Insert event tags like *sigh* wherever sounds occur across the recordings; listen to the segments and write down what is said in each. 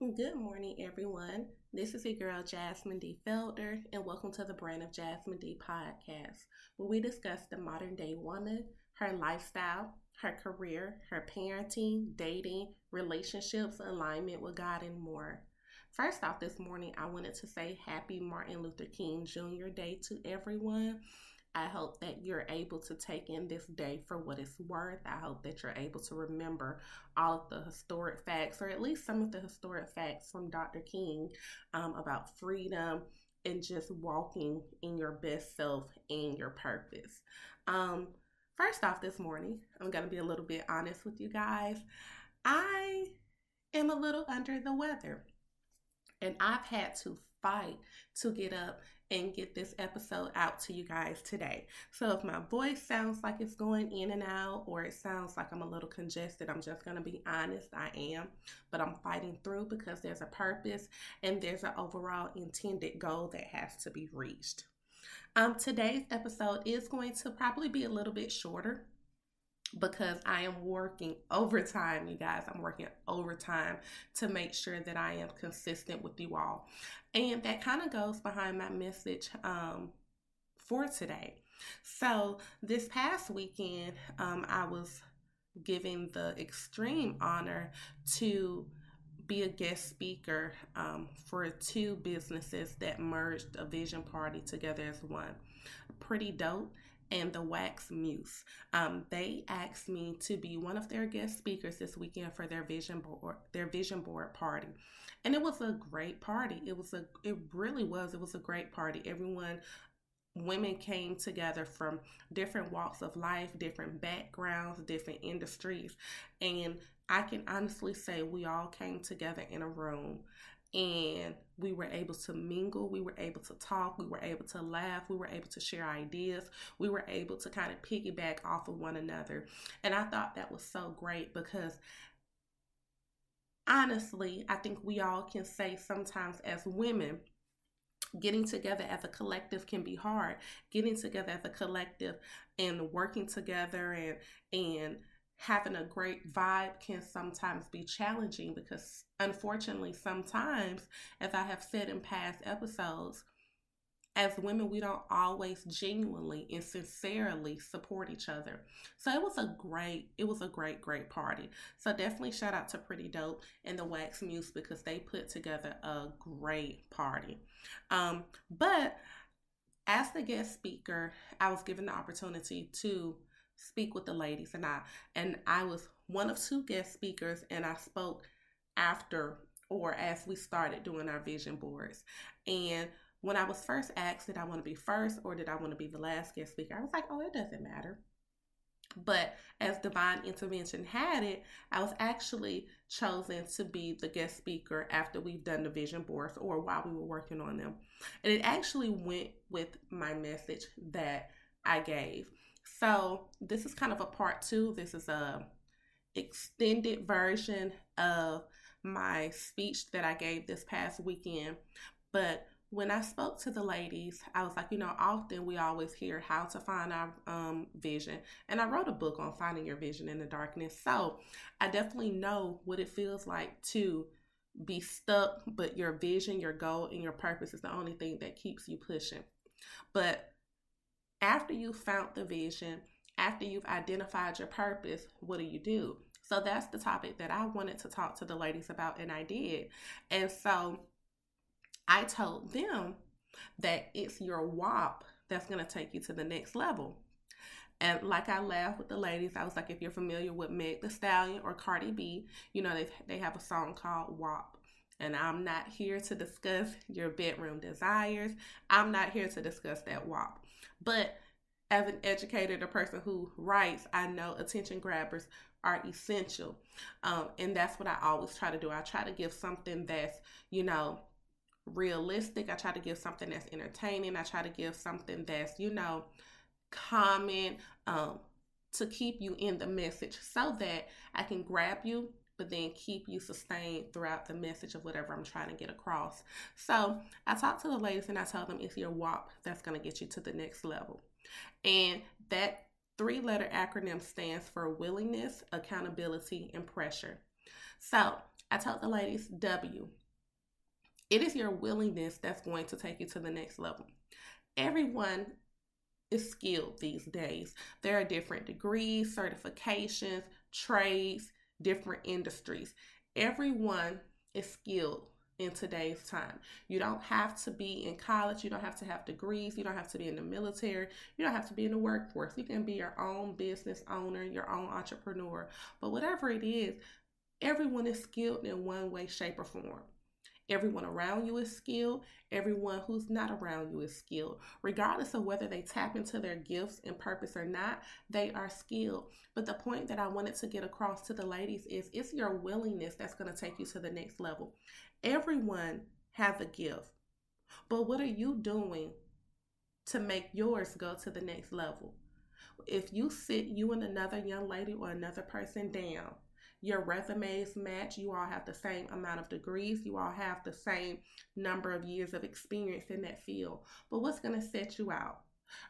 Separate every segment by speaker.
Speaker 1: Good morning, everyone. This is your girl, Jasmine D. Felder, and welcome to the Brand of Jasmine D podcast, where we discuss the modern day woman, her lifestyle, her career, her parenting, dating, relationships, alignment with God, and more. First off, this morning, I wanted to say happy Martin Luther King Jr. Day to everyone. I hope that you're able to take in this day for what it's worth. I hope that you're able to remember all of the historic facts, or at least some of the historic facts from Dr. King um, about freedom and just walking in your best self and your purpose. Um, first off, this morning, I'm going to be a little bit honest with you guys. I am a little under the weather, and I've had to fight to get up and get this episode out to you guys today. So if my voice sounds like it's going in and out or it sounds like I'm a little congested, I'm just going to be honest, I am, but I'm fighting through because there's a purpose and there's an overall intended goal that has to be reached. Um, today's episode is going to probably be a little bit shorter because I am working overtime, you guys. I'm working overtime to make sure that I am consistent with you all. And that kind of goes behind my message um, for today. So, this past weekend, um, I was given the extreme honor to be a guest speaker um, for two businesses that merged a vision party together as one. Pretty dope and the Wax Muse. Um, they asked me to be one of their guest speakers this weekend for their vision board, their vision board party, and it was a great party. It was a, it really was. It was a great party. Everyone women came together from different walks of life, different backgrounds, different industries. And I can honestly say we all came together in a room and we were able to mingle, we were able to talk, we were able to laugh, we were able to share ideas, we were able to kind of piggyback off of one another. And I thought that was so great because honestly, I think we all can say sometimes as women, getting together as a collective can be hard. Getting together as a collective and working together and and having a great vibe can sometimes be challenging because unfortunately sometimes as i have said in past episodes as women we don't always genuinely and sincerely support each other. So it was a great it was a great great party. So definitely shout out to pretty dope and the wax muse because they put together a great party. Um, but as the guest speaker i was given the opportunity to speak with the ladies and I and I was one of two guest speakers and I spoke after or as we started doing our vision boards. And when I was first asked did I want to be first or did I want to be the last guest speaker, I was like, "Oh, it doesn't matter." But as divine intervention had it, I was actually chosen to be the guest speaker after we've done the vision boards or while we were working on them. And it actually went with my message that I gave. So this is kind of a part two. This is a extended version of my speech that I gave this past weekend. But when I spoke to the ladies, I was like, you know, often we always hear how to find our um, vision. And I wrote a book on finding your vision in the darkness. So I definitely know what it feels like to be stuck, but your vision, your goal, and your purpose is the only thing that keeps you pushing. But after you've found the vision, after you've identified your purpose, what do you do? So that's the topic that I wanted to talk to the ladies about, and I did. And so I told them that it's your WAP that's going to take you to the next level. And like I laughed with the ladies, I was like, if you're familiar with Meg the Stallion or Cardi B, you know, they, they have a song called WAP. And I'm not here to discuss your bedroom desires. I'm not here to discuss that WAP. But as an educator, a person who writes, I know attention grabbers are essential. Um, and that's what I always try to do. I try to give something that's, you know, realistic. I try to give something that's entertaining. I try to give something that's, you know, common um, to keep you in the message so that I can grab you but then keep you sustained throughout the message of whatever I'm trying to get across. So I talk to the ladies and I tell them it's your WAP that's going to get you to the next level. And that three letter acronym stands for willingness, accountability, and pressure. So I told the ladies, W, it is your willingness that's going to take you to the next level. Everyone is skilled these days. There are different degrees, certifications, trades, different industries. Everyone is skilled in today's time. You don't have to be in college, you don't have to have degrees, you don't have to be in the military, you don't have to be in the workforce. You can be your own business owner, your own entrepreneur. But whatever it is, everyone is skilled in one way, shape, or form. Everyone around you is skilled. Everyone who's not around you is skilled. Regardless of whether they tap into their gifts and purpose or not, they are skilled. But the point that I wanted to get across to the ladies is it's your willingness that's going to take you to the next level. Everyone has a gift. But what are you doing to make yours go to the next level? If you sit you and another young lady or another person down your resumes match. You all have the same amount of degrees. You all have the same number of years of experience in that field. But what's going to set you out?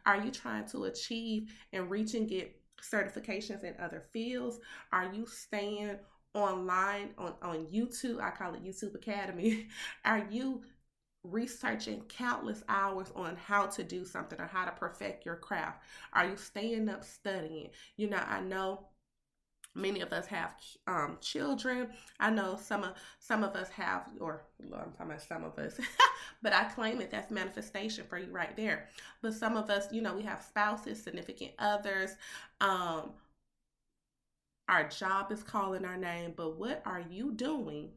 Speaker 1: Are you trying to achieve and reach and get certifications in other fields? Are you staying online on, on YouTube? I call it YouTube Academy. *laughs* Are you researching countless hours on how to do something or how to perfect your craft? Are you staying up studying? You know, I know Many of us have um, children. I know some of some of us have, or well, I'm talking about some of us, *laughs* but I claim it. That's manifestation for you right there. But some of us, you know, we have spouses, significant others. Um, our job is calling our name, but what are you doing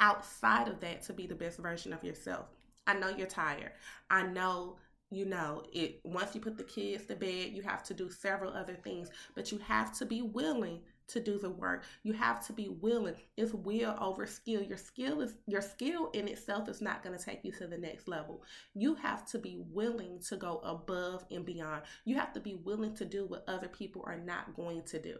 Speaker 1: outside of that to be the best version of yourself? I know you're tired. I know you know it once you put the kids to bed you have to do several other things but you have to be willing to do the work. You have to be willing. It's will over skill. Your skill is your skill in itself is not going to take you to the next level. You have to be willing to go above and beyond. You have to be willing to do what other people are not going to do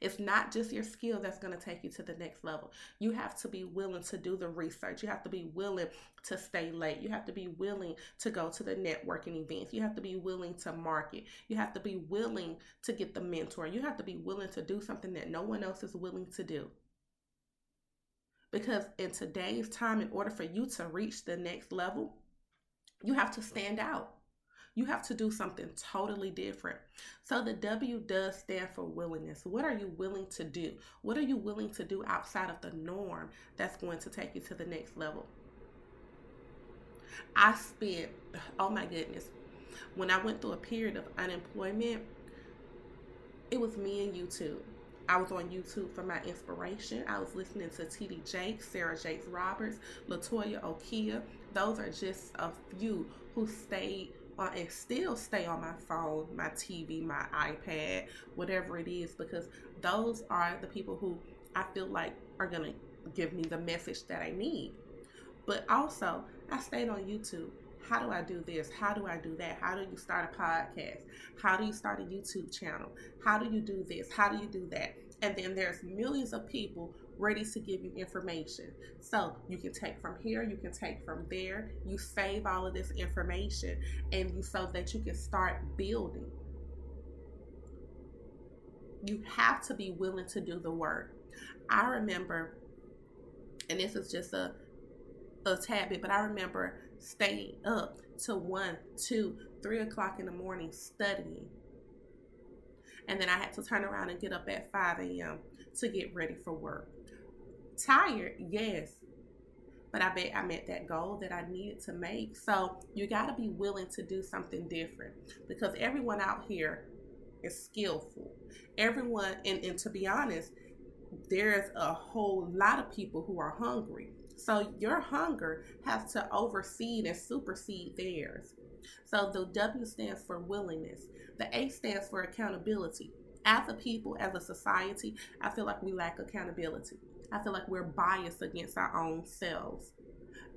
Speaker 1: it's not just your skill that's going to take you to the next level. You have to be willing to do the research. You have to be willing to stay late. You have to be willing to go to the networking events. You have to be willing to market. You have to be willing to get the mentor. You have to be willing to do something that no one else is willing to do. Because in today's time, in order for you to reach the next level, you have to stand out you have to do something totally different. So the W does stand for willingness. What are you willing to do? What are you willing to do outside of the norm that's going to take you to the next level? I spent, oh my goodness, when I went through a period of unemployment, it was me and YouTube. I was on YouTube for my inspiration. I was listening to TD Jakes, Sarah Jakes Roberts, Latoya Okia. Those are just a few who stayed uh, and still stay on my phone, my TV, my iPad, whatever it is, because those are the people who I feel like are going to give me the message that I need. But also, I stayed on YouTube. How do I do this? How do I do that? How do you start a podcast? How do you start a YouTube channel? How do you do this? How do you do that? And then there's millions of people ready to give you information. So you can take from here, you can take from there. You save all of this information and you so that you can start building. You have to be willing to do the work. I remember, and this is just a a tad bit, but I remember staying up to one, two, three o'clock in the morning studying. And then I had to turn around and get up at 5 a.m. to get ready for work. Tired, yes. But I bet I met that goal that I needed to make. So you got to be willing to do something different because everyone out here is skillful. Everyone, and, and to be honest, there's a whole lot of people who are hungry. So your hunger has to oversee and supersede theirs. So the W stands for willingness. The A stands for accountability. As a people, as a society, I feel like we lack accountability. I feel like we're biased against our own selves.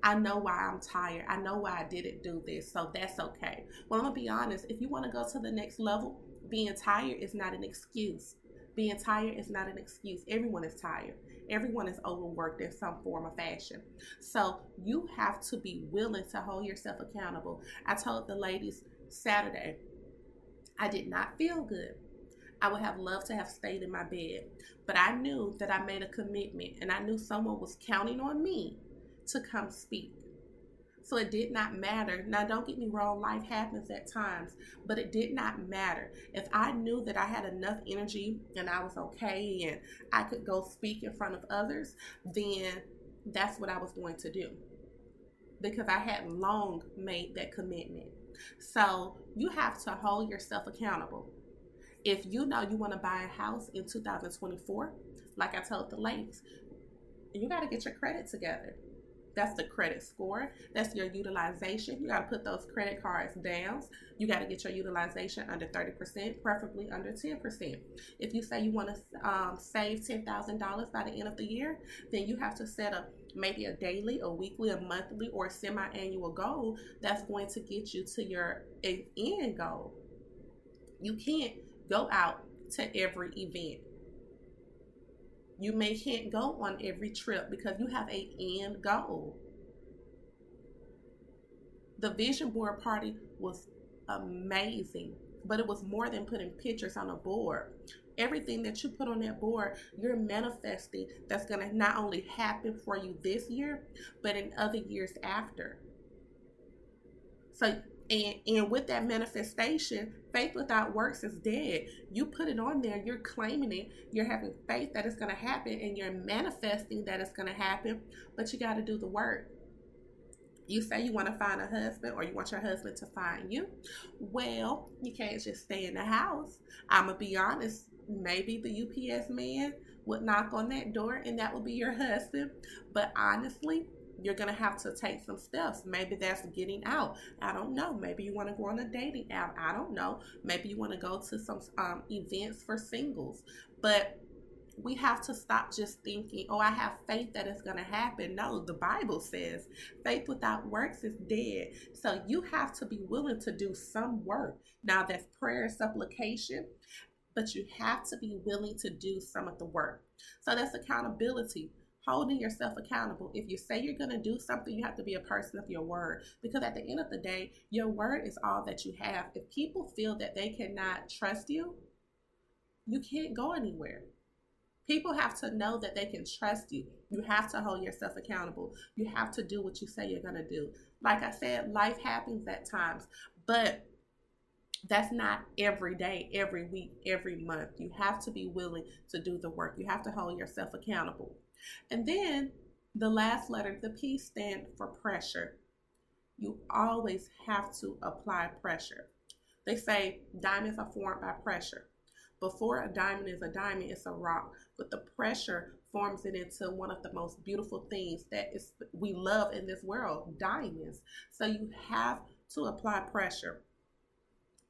Speaker 1: I know why I'm tired. I know why I didn't do this, so that's okay. Well, I'm gonna be honest. If you want to go to the next level, being tired is not an excuse. Being tired is not an excuse. Everyone is tired. Everyone is overworked in some form of fashion. So you have to be willing to hold yourself accountable. I told the ladies Saturday, I did not feel good. I would have loved to have stayed in my bed. But I knew that I made a commitment and I knew someone was counting on me to come speak. So it did not matter. Now, don't get me wrong, life happens at times, but it did not matter. If I knew that I had enough energy and I was okay and I could go speak in front of others, then that's what I was going to do because I had long made that commitment. So you have to hold yourself accountable. If you know you want to buy a house in 2024, like I told the ladies, you got to get your credit together. That's the credit score. That's your utilization. You got to put those credit cards down. You got to get your utilization under 30%, preferably under 10%. If you say you want to um, save $10,000 by the end of the year, then you have to set up maybe a daily, a weekly, a monthly, or a semi annual goal that's going to get you to your end goal. You can't go out to every event you may can't go on every trip because you have a end goal. The vision board party was amazing, but it was more than putting pictures on a board. Everything that you put on that board, you're manifesting that's going to not only happen for you this year, but in other years after. So and, and with that manifestation, faith without works is dead. You put it on there, you're claiming it, you're having faith that it's going to happen, and you're manifesting that it's going to happen, but you got to do the work. You say you want to find a husband or you want your husband to find you. Well, you can't just stay in the house. I'm going to be honest. Maybe the UPS man would knock on that door and that would be your husband. But honestly, you're going to have to take some steps. Maybe that's getting out. I don't know. Maybe you want to go on a dating app. I don't know. Maybe you want to go to some um, events for singles. But we have to stop just thinking, oh, I have faith that it's going to happen. No, the Bible says faith without works is dead. So you have to be willing to do some work. Now, that's prayer, supplication, but you have to be willing to do some of the work. So that's accountability holding yourself accountable. If you say you're going to do something, you have to be a person of your word. Because at the end of the day, your word is all that you have. If people feel that they cannot trust you, you can't go anywhere. People have to know that they can trust you. You have to hold yourself accountable. You have to do what you say you're going to do. Like I said, life happens at times, but that's not every day, every week, every month. You have to be willing to do the work. You have to hold yourself accountable. And then the last letter, the P, stand for pressure. You always have to apply pressure. They say diamonds are formed by pressure. Before a diamond is a diamond, it's a rock, but the pressure forms it into one of the most beautiful things that is we love in this world, diamonds. So you have to apply pressure.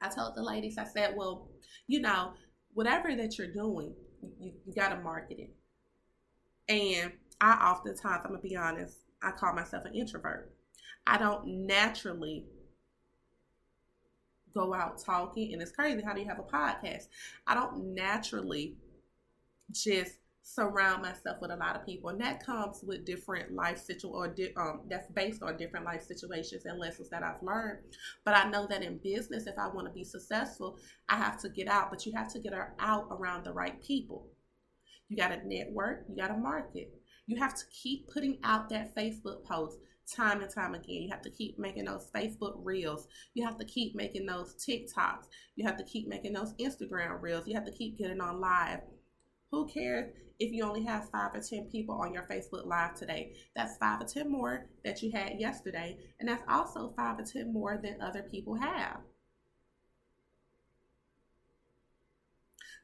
Speaker 1: I told the ladies, I said, well, you know, whatever that you're doing, you, you got to market it. And I oftentimes, I'm gonna be honest, I call myself an introvert. I don't naturally go out talking, and it's crazy. How do you have a podcast? I don't naturally just surround myself with a lot of people, and that comes with different life situations, or di- um, that's based on different life situations and lessons that I've learned. But I know that in business, if I want to be successful, I have to get out. But you have to get out around the right people. You got to network, you got to market. You have to keep putting out that Facebook post time and time again. You have to keep making those Facebook reels. You have to keep making those TikToks. You have to keep making those Instagram reels. You have to keep getting on live. Who cares if you only have five or 10 people on your Facebook Live today? That's five or 10 more that you had yesterday. And that's also five or 10 more than other people have.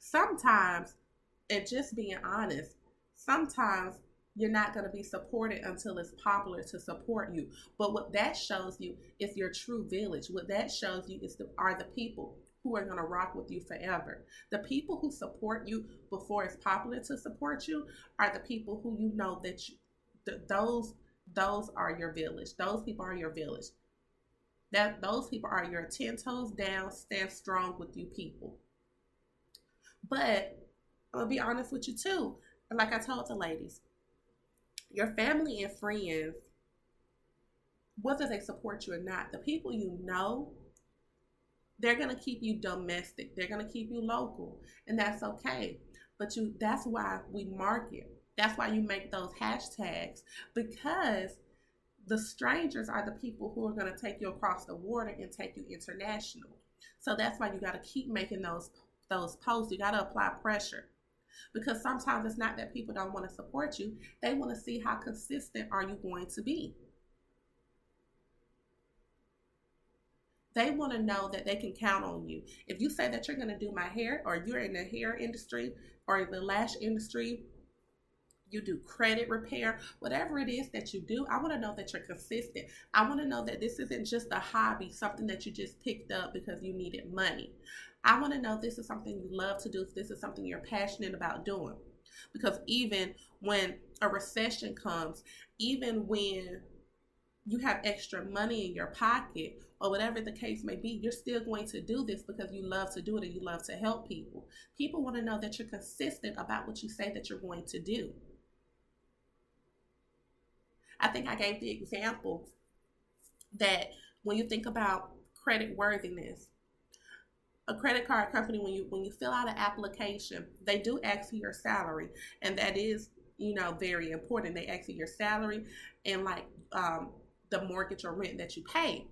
Speaker 1: Sometimes and just being honest, sometimes you're not going to be supported until it's popular to support you. But what that shows you is your true village. What that shows you is the, are the people who are going to rock with you forever. The people who support you before it's popular to support you are the people who you know that you, th- those those are your village. Those people are your village. That those people are your 10 toes down, stand strong with you people. But I'm gonna be honest with you too. Like I told the ladies, your family and friends, whether they support you or not, the people you know They're to keep you domestic. They're to keep you local, and that's okay. But you that's why we market. That's why you make those hashtags because the strangers are the people who are going to take you across the water and take you international. So that's why you got to keep making those those posts. You got to apply pressure. Because sometimes it's not that people don't want to support you. They want to see how consistent are you going to be. They want to know that they can count on you. If you say that you're going to do my hair or you're in the hair industry or the lash industry, you do credit repair, whatever it is that you do, I want to know that you're consistent. I want to know that this isn't just a hobby, something that you just picked up because you needed money. I want to know if this is something you love to do, if this is something you're passionate about doing. Because even when a recession comes, even when you have extra money in your pocket or whatever the case may be, you're still going to do this because you love to do it and you love to help people. People want to know that you're consistent about what you say that you're going to do. I think I gave the example that when you think about credit worthiness, a credit card company when you when you fill out an application, they do ask you your salary, and that is you know very important. They ask you your salary and like um, the mortgage or rent that you pay.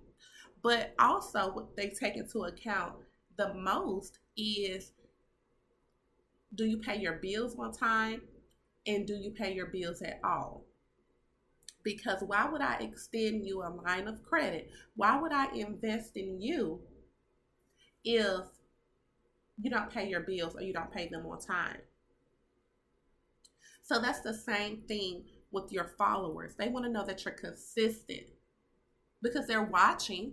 Speaker 1: But also, what they take into account the most is do you pay your bills on time and do you pay your bills at all? Because why would I extend you a line of credit? Why would I invest in you if you don't pay your bills or you don't pay them on time? So that's the same thing with your followers. They want to know that you're consistent because they're watching.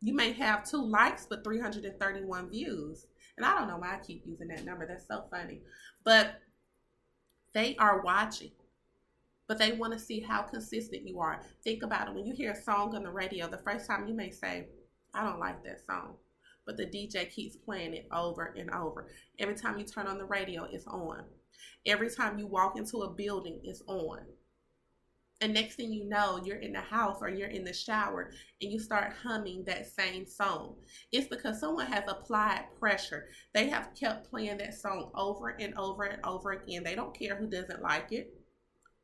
Speaker 1: You may have two likes but 331 views. And I don't know why I keep using that number. That's so funny. But they are watching. But they want to see how consistent you are. Think about it. When you hear a song on the radio, the first time you may say, I don't like that song. But the DJ keeps playing it over and over. Every time you turn on the radio, it's on. Every time you walk into a building, it's on. And next thing you know, you're in the house or you're in the shower and you start humming that same song. It's because someone has applied pressure. They have kept playing that song over and over and over again. They don't care who doesn't like it.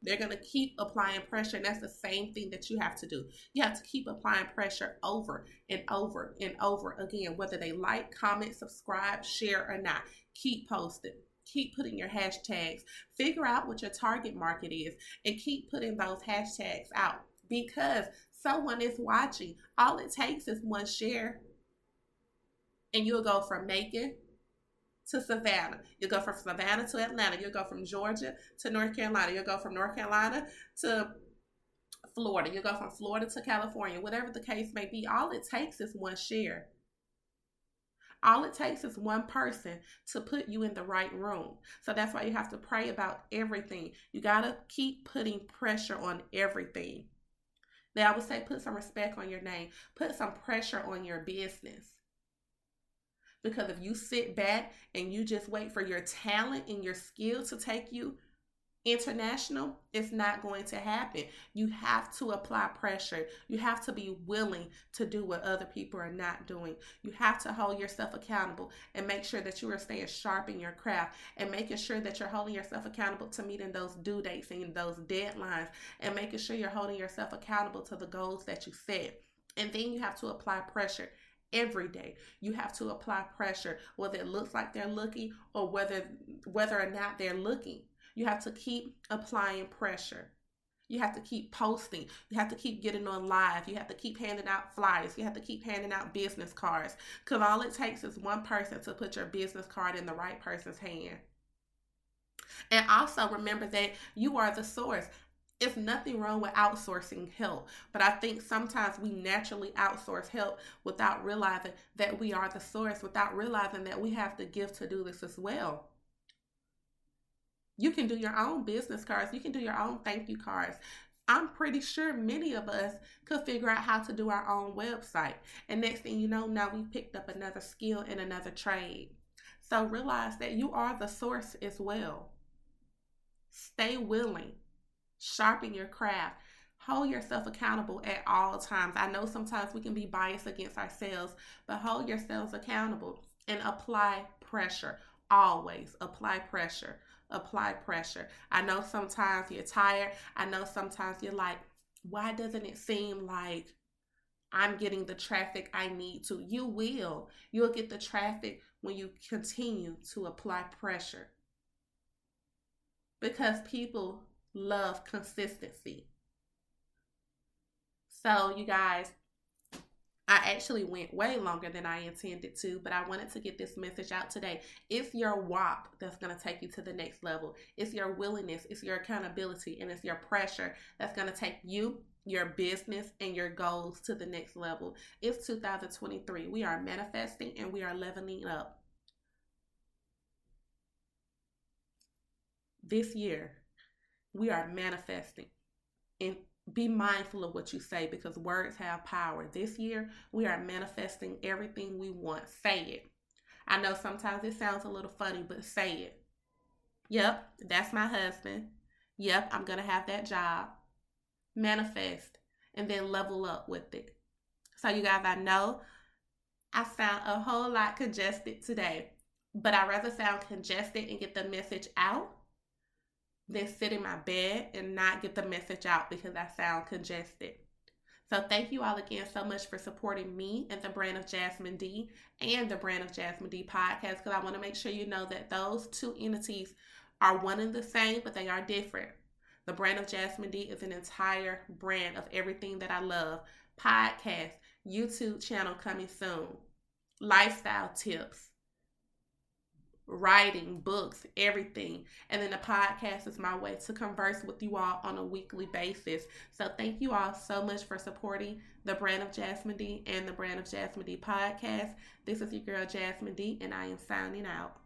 Speaker 1: They're going to keep applying pressure. And that's the same thing that you have to do. You have to keep applying pressure over and over and over again, whether they like, comment, subscribe, share, or not. Keep posting keep putting your hashtags. Figure out what your target market is and keep putting those hashtags out because someone is watching. All it takes is one share, and you'll go from Macon to Savannah. You'll go from Savannah to Atlanta. You'll go from Georgia to North Carolina. You'll go from North Carolina to Florida. You'll go from Florida to California. Whatever the case may be, all it takes is one share. All it takes is one person to put you in the right room. So that's why you have to pray about everything. You got to keep putting pressure on everything. Now, I would say put some respect on your name, put some pressure on your business. Because if you sit back and you just wait for your talent and your skill to take you international, it's not going to happen. You have to apply pressure. You have to be willing to do what other people are not doing. You have to hold yourself accountable and make sure that you are staying sharp in your craft and making sure that you're holding yourself accountable to meeting those due dates and those deadlines and making sure you're holding yourself accountable to the goals that you set. And then you have to apply pressure every day you have to apply pressure whether it looks like they're looking or whether whether or not they're looking you have to keep applying pressure. You have to keep posting. You have to keep getting on live. You have to keep handing out flyers. You have to keep handing out business cards. Because all it takes is one person to put your business card in the right person's hand. And also remember that you are the source. It's nothing wrong with outsourcing help, but I think sometimes we naturally outsource help without realizing that we are the source, without realizing that we have the gift to do this as well. You can do your own business cards. You can do your own thank you cards. I'm pretty sure many of us could figure out how to do our own website. And next thing you know, now we picked up another skill and another trade. So realize that you are the source as well. Stay willing, sharpen your craft, hold yourself accountable at all times. I know sometimes we can be biased against ourselves, but hold yourselves accountable and apply pressure. Always apply pressure. Apply pressure. I know sometimes you're tired. I know sometimes you're like, why doesn't it seem like I'm getting the traffic I need to? You will. You'll get the traffic when you continue to apply pressure. Because people love consistency. So, you guys, I actually went way longer than I intended to, but I wanted to get this message out today. It's your WAP that's going to take you to the next level. It's your willingness, it's your accountability, and it's your pressure that's going to take you, your business, and your goals to the next level. It's 2023. We are manifesting and we are leveling up. This year, we are manifesting. And be mindful of what you say because words have power. This year, we are manifesting everything we want. Say it. I know sometimes it sounds a little funny, but say it. Yep, that's my husband. Yep, I'm going to have that job. Manifest and then level up with it. So, you guys, I know I sound a whole lot congested today, but I rather sound congested and get the message out than sit in my bed and not get the message out because I sound congested. So thank you all again so much for supporting me and the brand of Jasmine D and the brand of Jasmine D podcast because I want to make sure you know that those two entities are one and the same, but they are different. The brand of Jasmine D is an entire brand of everything that I love. Podcast, YouTube channel coming soon, lifestyle tips, writing, books, everything. And then the podcast is my way to converse with you all on a weekly basis. So thank you all so much for supporting the brand of Jasmine D and the brand of Jasmine D podcast. This is your girl Jasmine D, and I am signing out.